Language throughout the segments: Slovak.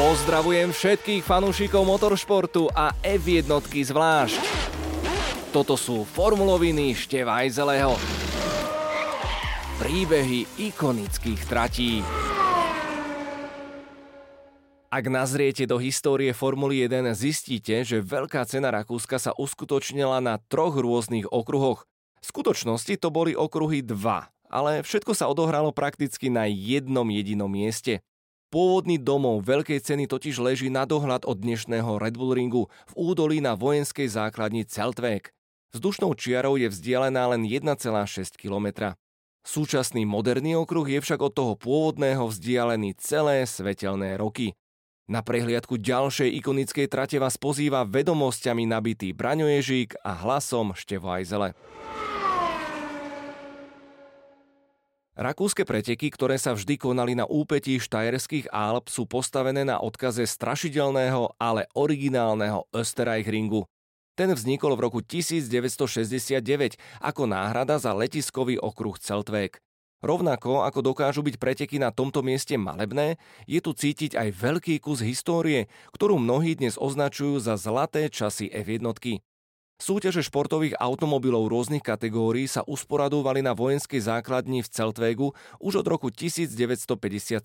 Pozdravujem všetkých fanúšikov motoršportu a F1 zvlášť. Toto sú formuloviny Števajzeleho. Príbehy ikonických tratí. Ak nazriete do histórie Formuly 1, zistíte, že veľká cena Rakúska sa uskutočnila na troch rôznych okruhoch. V skutočnosti to boli okruhy 2, ale všetko sa odohralo prakticky na jednom jedinom mieste. Pôvodný domov veľkej ceny totiž leží na dohľad od dnešného Red Bull ringu v údolí na vojenskej základni Celtvek. Vzdušnou čiarou je vzdialená len 1,6 km. Súčasný moderný okruh je však od toho pôvodného vzdialený celé svetelné roky. Na prehliadku ďalšej ikonickej trate vás pozýva vedomosťami nabitý Braňo Ježík a hlasom Števo Ajzele. Rakúske preteky, ktoré sa vždy konali na úpetí štajerských Alp, sú postavené na odkaze strašidelného, ale originálneho Österreich ringu. Ten vznikol v roku 1969 ako náhrada za letiskový okruh Celtvek. Rovnako ako dokážu byť preteky na tomto mieste malebné, je tu cítiť aj veľký kus histórie, ktorú mnohí dnes označujú za zlaté časy F1. Súťaže športových automobilov rôznych kategórií sa usporadovali na vojenskej základni v Celtvegu už od roku 1957.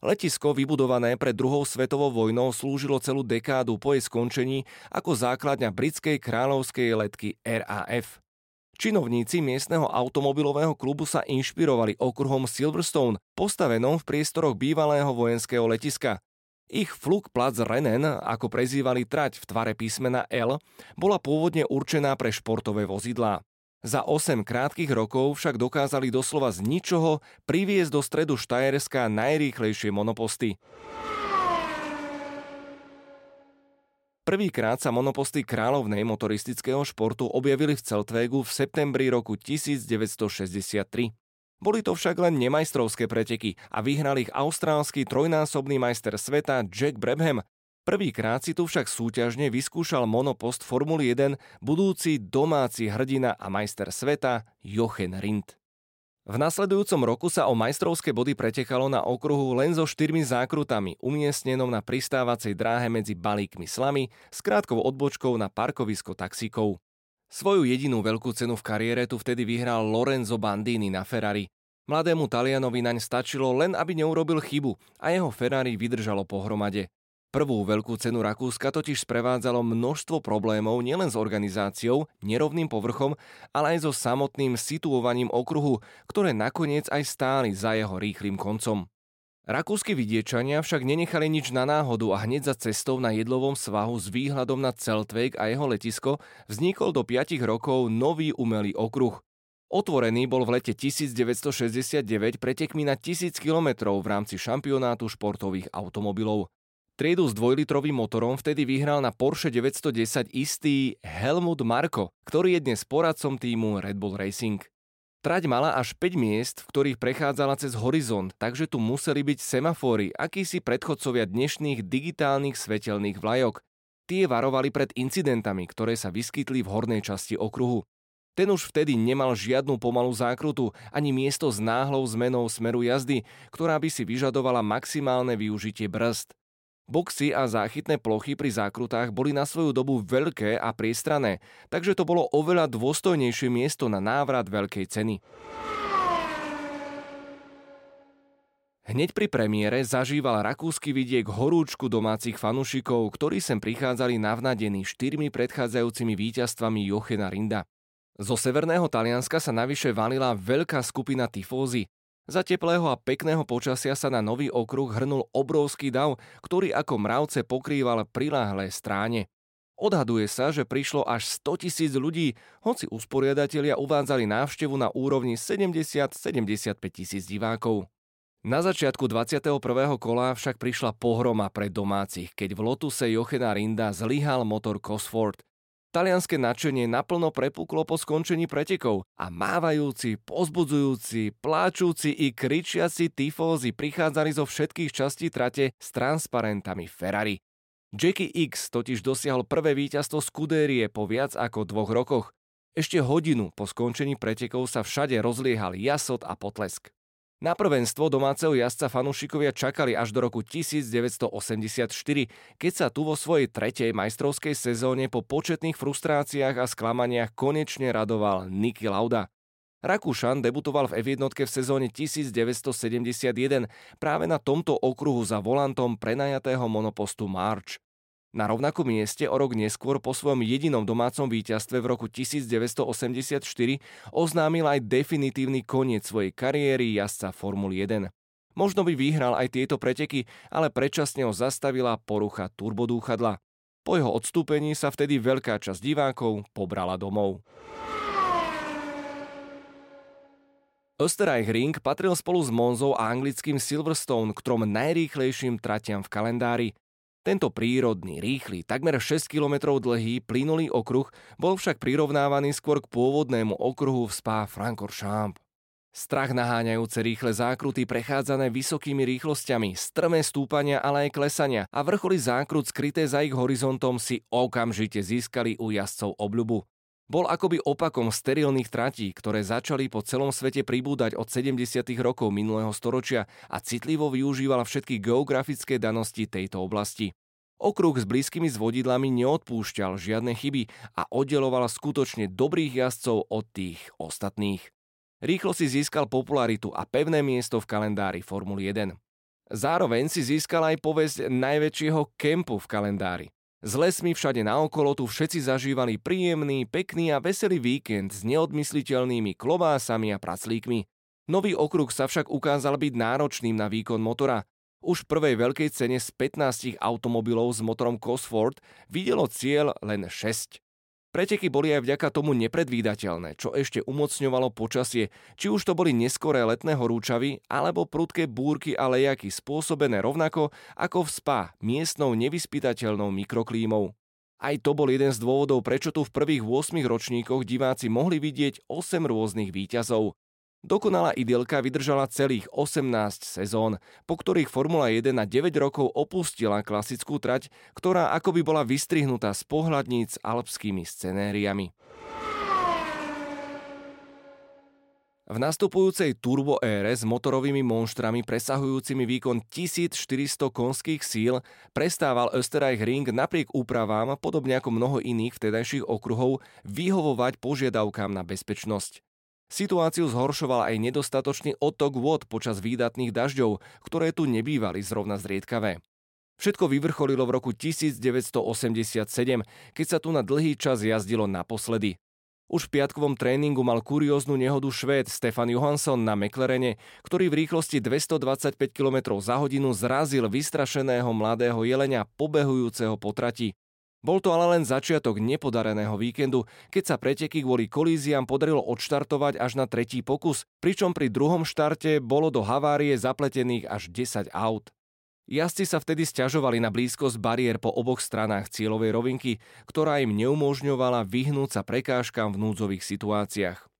Letisko vybudované pred druhou svetovou vojnou slúžilo celú dekádu po jej skončení ako základňa britskej kráľovskej letky RAF. Činovníci miestneho automobilového klubu sa inšpirovali okruhom Silverstone, postavenom v priestoroch bývalého vojenského letiska. Ich Flugplatz Rennen, ako prezývali trať v tvare písmena L, bola pôvodne určená pre športové vozidlá. Za 8 krátkých rokov však dokázali doslova z ničoho priviesť do stredu Štajerska najrýchlejšie monoposty. Prvýkrát sa monoposty kráľovnej motoristického športu objavili v Celtvegu v septembri roku 1963. Boli to však len nemajstrovské preteky a vyhral ich austrálsky trojnásobný majster sveta Jack Brabham. Prvýkrát si tu však súťažne vyskúšal monopost Formuly 1 budúci domáci hrdina a majster sveta Jochen Rindt. V nasledujúcom roku sa o majstrovské body pretekalo na okruhu len so štyrmi zákrutami, umiestnenom na pristávacej dráhe medzi balíkmi slamy s krátkou odbočkou na parkovisko taxíkov. Svoju jedinú veľkú cenu v kariére tu vtedy vyhral Lorenzo Bandini na Ferrari. Mladému Talianovi naň stačilo len, aby neurobil chybu a jeho Ferrari vydržalo pohromade. Prvú veľkú cenu Rakúska totiž sprevádzalo množstvo problémov nielen s organizáciou, nerovným povrchom, ale aj so samotným situovaním okruhu, ktoré nakoniec aj stáli za jeho rýchlým koncom. Rakúsky vidiečania však nenechali nič na náhodu a hneď za cestou na jedlovom svahu s výhľadom na Celtvek a jeho letisko vznikol do 5 rokov nový umelý okruh. Otvorený bol v lete 1969 pretekmi na 1000 km v rámci šampionátu športových automobilov. Triedu s dvojlitrovým motorom vtedy vyhral na Porsche 910 istý Helmut Marko, ktorý je dnes poradcom týmu Red Bull Racing. Trať mala až 5 miest, v ktorých prechádzala cez horizont, takže tu museli byť semafóry, akýsi predchodcovia dnešných digitálnych svetelných vlajok. Tie varovali pred incidentami, ktoré sa vyskytli v hornej časti okruhu. Ten už vtedy nemal žiadnu pomalú zákrutu, ani miesto s náhlou zmenou smeru jazdy, ktorá by si vyžadovala maximálne využitie brzd. Boxy a záchytné plochy pri zákrutách boli na svoju dobu veľké a priestrané, takže to bolo oveľa dôstojnejšie miesto na návrat veľkej ceny. Hneď pri premiére zažíval rakúsky vidiek horúčku domácich fanúšikov, ktorí sem prichádzali navnadení štyrmi predchádzajúcimi víťazstvami Jochena Rinda. Zo severného Talianska sa navyše valila veľká skupina tifózy, za teplého a pekného počasia sa na nový okruh hrnul obrovský dav, ktorý ako mravce pokrýval priláhlé stráne. Odhaduje sa, že prišlo až 100 tisíc ľudí, hoci usporiadatelia uvádzali návštevu na úrovni 70-75 tisíc divákov. Na začiatku 21. kola však prišla pohroma pre domácich, keď v Lotuse Jochena Rinda zlyhal motor Cosford. Talianské nadšenie naplno prepuklo po skončení pretekov a mávajúci, pozbudzujúci, pláčúci i kričiaci tifózy prichádzali zo všetkých častí trate s transparentami Ferrari. Jackie X totiž dosiahol prvé víťazstvo Scudérie po viac ako dvoch rokoch. Ešte hodinu po skončení pretekov sa všade rozliehal jasot a potlesk. Na prvenstvo domáceho jazdca fanúšikovia čakali až do roku 1984, keď sa tu vo svojej tretej majstrovskej sezóne po početných frustráciách a sklamaniach konečne radoval Niki Lauda. Rakúšan debutoval v F1 v sezóne 1971 práve na tomto okruhu za volantom prenajatého monopostu March. Na rovnakom mieste o rok neskôr po svojom jedinom domácom víťazstve v roku 1984 oznámil aj definitívny koniec svojej kariéry jazdca Formuly 1. Možno by vyhral aj tieto preteky, ale predčasne ho zastavila porucha turbodúchadla. Po jeho odstúpení sa vtedy veľká časť divákov pobrala domov. Österreich Ring patril spolu s Monzou a anglickým Silverstone k trom najrýchlejším tratiam v kalendári. Tento prírodný, rýchly, takmer 6 km dlhý plynulý okruh bol však prirovnávaný skôr k pôvodnému okruhu v Spa Francorchamps. Strach naháňajúce rýchle zákruty prechádzané vysokými rýchlosťami, strmé stúpania, ale aj klesania a vrcholy zákrut skryté za ich horizontom si okamžite získali u jazdcov obľubu. Bol akoby opakom sterilných tratí, ktoré začali po celom svete pribúdať od 70. rokov minulého storočia a citlivo využíval všetky geografické danosti tejto oblasti. Okruh s blízkymi zvodidlami neodpúšťal žiadne chyby a oddeloval skutočne dobrých jazdcov od tých ostatných. Rýchlo si získal popularitu a pevné miesto v kalendári Formuly 1. Zároveň si získal aj povesť najväčšieho kempu v kalendári. S lesmi všade naokolo tu všetci zažívali príjemný, pekný a veselý víkend s neodmysliteľnými klobásami a praclíkmi. Nový okruh sa však ukázal byť náročným na výkon motora. Už v prvej veľkej cene z 15 automobilov s motorom Cosford videlo cieľ len 6. Preteky boli aj vďaka tomu nepredvídateľné, čo ešte umocňovalo počasie, či už to boli neskoré letné horúčavy, alebo prudké búrky a lejaky spôsobené rovnako ako v spa miestnou nevyspytateľnou mikroklímou. Aj to bol jeden z dôvodov, prečo tu v prvých 8 ročníkoch diváci mohli vidieť 8 rôznych výťazov. Dokonalá idylka vydržala celých 18 sezón, po ktorých Formula 1 na 9 rokov opustila klasickú trať, ktorá akoby bola vystrihnutá z pohľadníc alpskými scenériami. V nastupujúcej turbo ére s motorovými monštrami presahujúcimi výkon 1400 konských síl prestával Österreich Ring napriek úpravám, podobne ako mnoho iných vtedajších okruhov, vyhovovať požiadavkám na bezpečnosť. Situáciu zhoršoval aj nedostatočný otok vôd počas výdatných dažďov, ktoré tu nebývali zrovna zriedkavé. Všetko vyvrcholilo v roku 1987, keď sa tu na dlhý čas jazdilo naposledy. Už v piatkovom tréningu mal kurióznu nehodu Švéd Stefan Johansson na McLarene, ktorý v rýchlosti 225 km za hodinu zrazil vystrašeného mladého jelenia pobehujúceho po trati. Bol to ale len začiatok nepodareného víkendu, keď sa preteky kvôli kolíziám podarilo odštartovať až na tretí pokus, pričom pri druhom štarte bolo do havárie zapletených až 10 aut. Jazdci sa vtedy stiažovali na blízkosť bariér po oboch stranách cieľovej rovinky, ktorá im neumožňovala vyhnúť sa prekážkam v núdzových situáciách.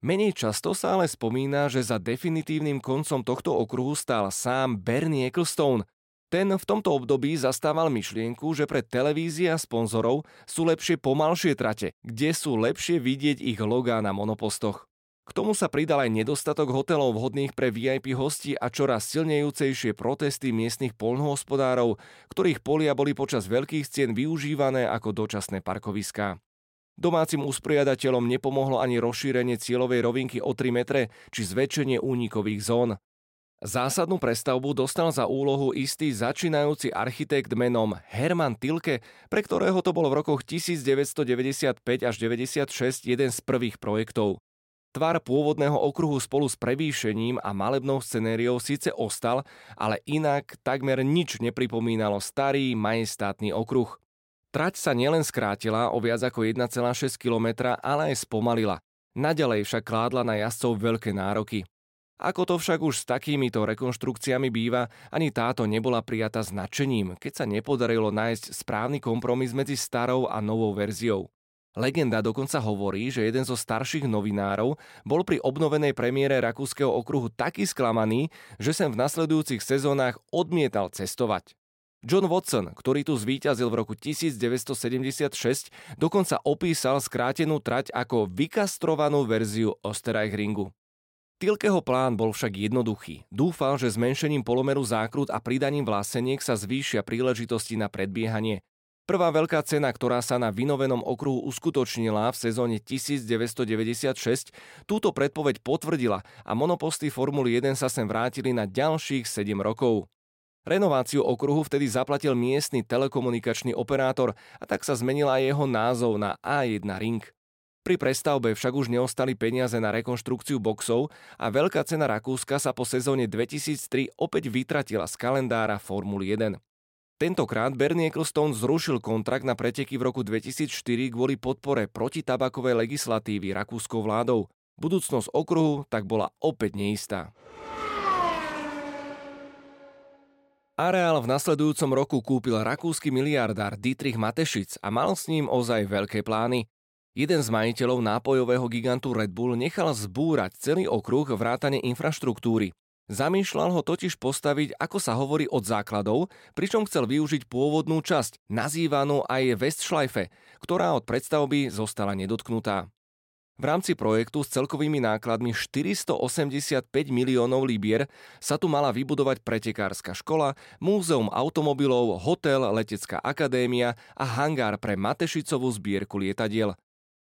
Menej často sa ale spomína, že za definitívnym koncom tohto okruhu stál sám Bernie Ecclestone, ten v tomto období zastával myšlienku, že pre televízie a sponzorov sú lepšie pomalšie trate, kde sú lepšie vidieť ich logá na monopostoch. K tomu sa pridal aj nedostatok hotelov vhodných pre VIP hosti a čoraz silnejúcejšie protesty miestnych polnohospodárov, ktorých polia boli počas veľkých cien využívané ako dočasné parkoviská. Domácim usporiadateľom nepomohlo ani rozšírenie cieľovej rovinky o 3 metre či zväčšenie únikových zón. Zásadnú prestavbu dostal za úlohu istý začínajúci architekt menom Herman Tilke, pre ktorého to bol v rokoch 1995 až 96 jeden z prvých projektov. Tvar pôvodného okruhu spolu s prevýšením a malebnou scenériou síce ostal, ale inak takmer nič nepripomínalo starý majestátny okruh. Trať sa nielen skrátila o viac ako 1,6 km, ale aj spomalila. Naďalej však kládla na jazdcov veľké nároky. Ako to však už s takýmito rekonštrukciami býva, ani táto nebola prijata s nadšením, keď sa nepodarilo nájsť správny kompromis medzi starou a novou verziou. Legenda dokonca hovorí, že jeden zo starších novinárov bol pri obnovenej premiére rakúskeho okruhu taký sklamaný, že sem v nasledujúcich sezónach odmietal cestovať. John Watson, ktorý tu zvíťazil v roku 1976, dokonca opísal skrátenú trať ako vykastrovanú verziu Osterreich Ringu. Tilkeho plán bol však jednoduchý. Dúfal, že zmenšením polomeru zákrut a pridaním vláseniek sa zvýšia príležitosti na predbiehanie. Prvá veľká cena, ktorá sa na vynovenom okruhu uskutočnila v sezóne 1996, túto predpoveď potvrdila a monoposty Formuly 1 sa sem vrátili na ďalších 7 rokov. Renováciu okruhu vtedy zaplatil miestny telekomunikačný operátor a tak sa zmenil aj jeho názov na A1 Ring. Pri prestavbe však už neostali peniaze na rekonštrukciu boxov a veľká cena Rakúska sa po sezóne 2003 opäť vytratila z kalendára Formuly 1. Tentokrát Bernie Ecclestone zrušil kontrakt na preteky v roku 2004 kvôli podpore protitabakovej legislatívy rakúskou vládou. Budúcnosť okruhu tak bola opäť neistá. Areál v nasledujúcom roku kúpil rakúsky miliardár Dietrich Matešic a mal s ním ozaj veľké plány. Jeden z majiteľov nápojového gigantu Red Bull nechal zbúrať celý okruh vrátane infraštruktúry. Zamýšľal ho totiž postaviť, ako sa hovorí, od základov, pričom chcel využiť pôvodnú časť, nazývanú aj Westschleife, ktorá od predstavby zostala nedotknutá. V rámci projektu s celkovými nákladmi 485 miliónov libier sa tu mala vybudovať pretekárska škola, múzeum automobilov, hotel, letecká akadémia a hangár pre Matešicovú zbierku lietadiel.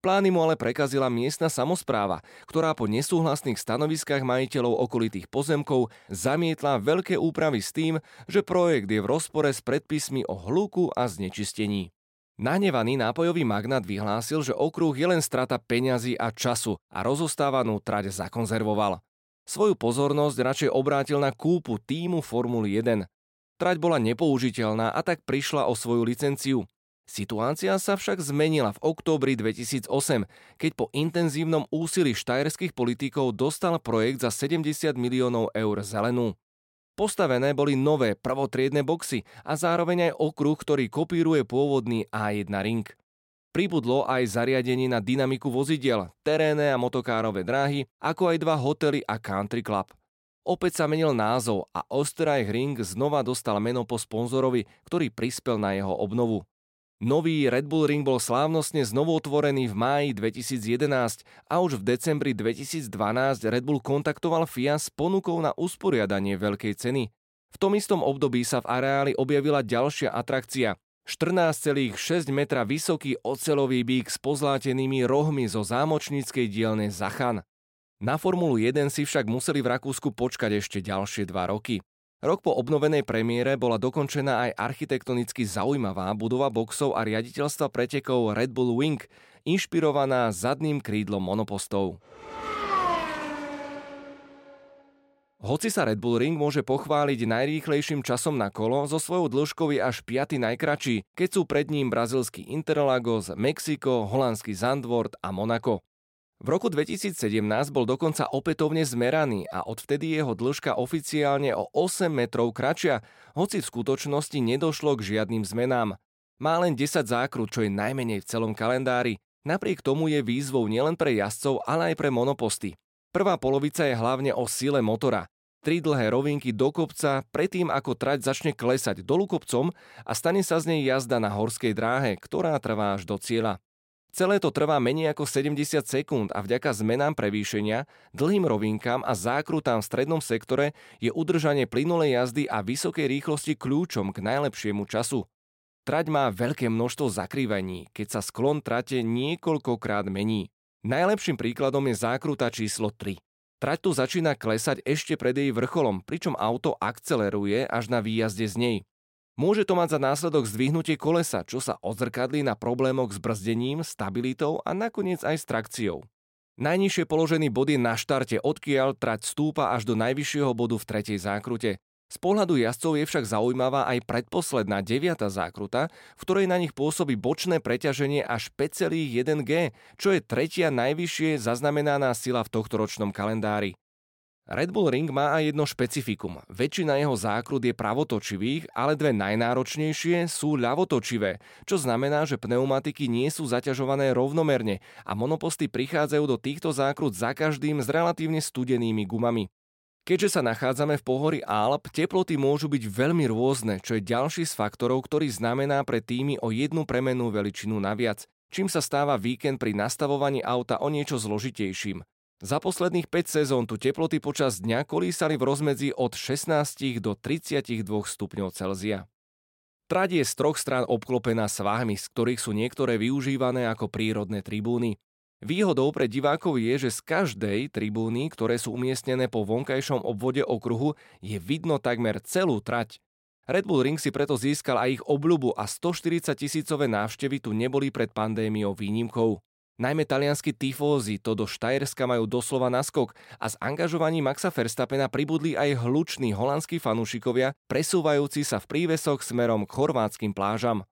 Plány mu ale prekazila miestna samozpráva, ktorá po nesúhlasných stanoviskách majiteľov okolitých pozemkov zamietla veľké úpravy s tým, že projekt je v rozpore s predpismi o hluku a znečistení. Nahnevaný nápojový magnát vyhlásil, že okruh je len strata peňazí a času a rozostávanú trať zakonzervoval. Svoju pozornosť radšej obrátil na kúpu týmu Formuly 1. Trať bola nepoužiteľná a tak prišla o svoju licenciu. Situácia sa však zmenila v októbri 2008, keď po intenzívnom úsilí štajerských politikov dostal projekt za 70 miliónov eur zelenú. Postavené boli nové prvotriedne boxy a zároveň aj okruh, ktorý kopíruje pôvodný A1 ring. Pribudlo aj zariadenie na dynamiku vozidiel, terénne a motokárové dráhy, ako aj dva hotely a country club. Opäť sa menil názov a Osterreich Ring znova dostal meno po sponzorovi, ktorý prispel na jeho obnovu. Nový Red Bull Ring bol slávnostne znovu otvorený v máji 2011 a už v decembri 2012 Red Bull kontaktoval FIA s ponukou na usporiadanie veľkej ceny. V tom istom období sa v areáli objavila ďalšia atrakcia. 14,6 metra vysoký ocelový bík s pozlátenými rohmi zo zámočníckej dielne Zachan. Na Formulu 1 si však museli v Rakúsku počkať ešte ďalšie dva roky. Rok po obnovenej premiére bola dokončená aj architektonicky zaujímavá budova boxov a riaditeľstva pretekov Red Bull Wing, inšpirovaná zadným krídlom monopostov. Hoci sa Red Bull Ring môže pochváliť najrýchlejším časom na kolo, so svojou dĺžkou je až 5. najkračší, keď sú pred ním brazilský Interlagos, Mexiko, holandský Zandvoort a Monako. V roku 2017 bol dokonca opätovne zmeraný a odvtedy jeho dĺžka oficiálne o 8 metrov kračia, hoci v skutočnosti nedošlo k žiadnym zmenám. Má len 10 zákrut, čo je najmenej v celom kalendári. Napriek tomu je výzvou nielen pre jazdcov, ale aj pre monoposty. Prvá polovica je hlavne o sile motora. Tri dlhé rovinky do kopca, predtým ako trať začne klesať dolu kopcom a stane sa z nej jazda na horskej dráhe, ktorá trvá až do cieľa. Celé to trvá menej ako 70 sekúnd a vďaka zmenám prevýšenia, dlhým rovinkám a zákrutám v strednom sektore je udržanie plynulej jazdy a vysokej rýchlosti kľúčom k najlepšiemu času. Trať má veľké množstvo zakrývaní, keď sa sklon trate niekoľkokrát mení. Najlepším príkladom je zákruta číslo 3. Trať tu začína klesať ešte pred jej vrcholom, pričom auto akceleruje až na výjazde z nej. Môže to mať za následok zdvihnutie kolesa, čo sa odzrkadlí na problémoch s brzdením, stabilitou a nakoniec aj s trakciou. Najnižšie položený bod je na štarte, odkiaľ trať stúpa až do najvyššieho bodu v tretej zákrute. Z pohľadu jazdcov je však zaujímavá aj predposledná deviata zákruta, v ktorej na nich pôsobí bočné preťaženie až 5,1 G, čo je tretia najvyššie zaznamenaná sila v tohto ročnom kalendári. Red Bull Ring má aj jedno špecifikum. Väčšina jeho zákrut je pravotočivých, ale dve najnáročnejšie sú ľavotočivé, čo znamená, že pneumatiky nie sú zaťažované rovnomerne a monoposty prichádzajú do týchto zákrut za každým s relatívne studenými gumami. Keďže sa nachádzame v pohori Alp, teploty môžu byť veľmi rôzne, čo je ďalší z faktorov, ktorý znamená pre týmy o jednu premennú veličinu naviac, čím sa stáva víkend pri nastavovaní auta o niečo zložitejším. Za posledných 5 sezón tu teploty počas dňa kolísali v rozmedzi od 16 do 32 stupňov Celzia. Trať je z troch strán obklopená svahmi, z ktorých sú niektoré využívané ako prírodné tribúny. Výhodou pre divákov je, že z každej tribúny, ktoré sú umiestnené po vonkajšom obvode okruhu, je vidno takmer celú trať. Red Bull Ring si preto získal aj ich obľubu a 140 tisícové návštevy tu neboli pred pandémiou výnimkou. Najmä talianskí tifózy to do Štajerska majú doslova naskok a s angažovaním Maxa Verstappena pribudli aj hluční holandskí fanúšikovia, presúvajúci sa v prívesoch smerom k chorvátskym plážam.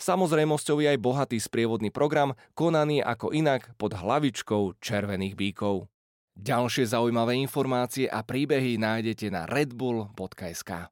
Samozrejmosťou je aj bohatý sprievodný program, konaný ako inak pod hlavičkou červených bíkov. Ďalšie zaujímavé informácie a príbehy nájdete na redbull.sk.